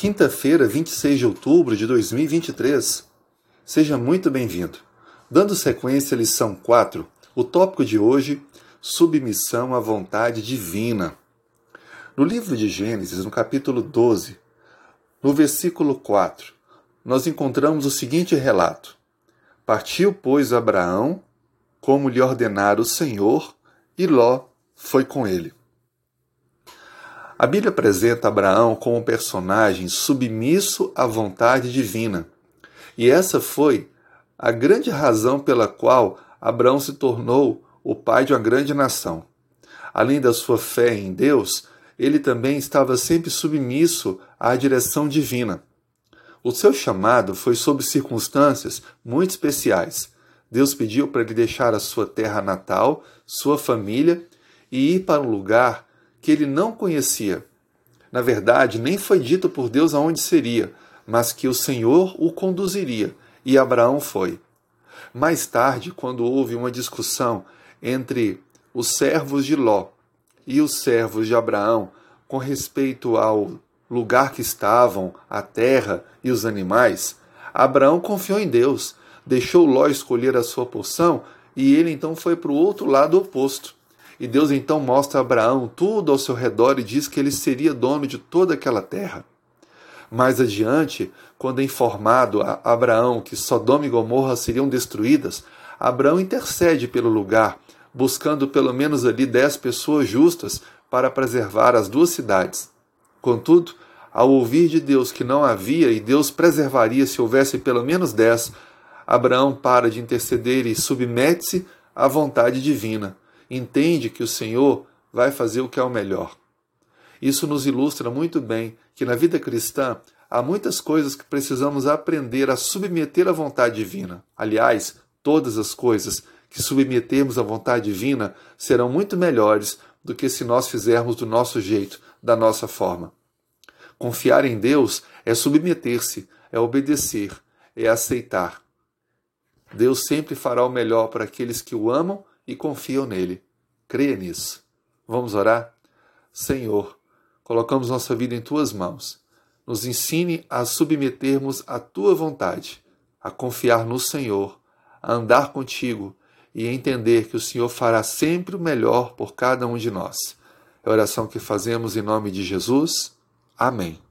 Quinta-feira, 26 de outubro de 2023. Seja muito bem-vindo. Dando sequência à lição 4, o tópico de hoje, submissão à vontade divina. No livro de Gênesis, no capítulo 12, no versículo 4, nós encontramos o seguinte relato: Partiu, pois, Abraão, como lhe ordenara o Senhor, e Ló foi com ele. A Bíblia apresenta Abraão como um personagem submisso à vontade divina. E essa foi a grande razão pela qual Abraão se tornou o pai de uma grande nação. Além da sua fé em Deus, ele também estava sempre submisso à direção divina. O seu chamado foi sob circunstâncias muito especiais. Deus pediu para ele deixar a sua terra natal, sua família e ir para um lugar que ele não conhecia. Na verdade, nem foi dito por Deus aonde seria, mas que o Senhor o conduziria, e Abraão foi. Mais tarde, quando houve uma discussão entre os servos de Ló e os servos de Abraão com respeito ao lugar que estavam, a terra e os animais, Abraão confiou em Deus, deixou Ló escolher a sua porção e ele então foi para o outro lado oposto. E Deus então mostra a Abraão tudo ao seu redor e diz que ele seria dono de toda aquela terra. Mais adiante, quando é informado a Abraão que Sodoma e Gomorra seriam destruídas, Abraão intercede pelo lugar, buscando pelo menos ali dez pessoas justas para preservar as duas cidades. Contudo, ao ouvir de Deus que não havia e Deus preservaria se houvesse pelo menos dez, Abraão para de interceder e submete-se à vontade divina entende que o Senhor vai fazer o que é o melhor. Isso nos ilustra muito bem que na vida cristã há muitas coisas que precisamos aprender a submeter à vontade divina. Aliás, todas as coisas que submetermos à vontade divina serão muito melhores do que se nós fizermos do nosso jeito, da nossa forma. Confiar em Deus é submeter-se, é obedecer, é aceitar. Deus sempre fará o melhor para aqueles que o amam e confiam nele. Creia nisso. Vamos orar? Senhor, colocamos nossa vida em tuas mãos. Nos ensine a submetermos à tua vontade, a confiar no Senhor, a andar contigo e entender que o Senhor fará sempre o melhor por cada um de nós. É a oração que fazemos em nome de Jesus. Amém.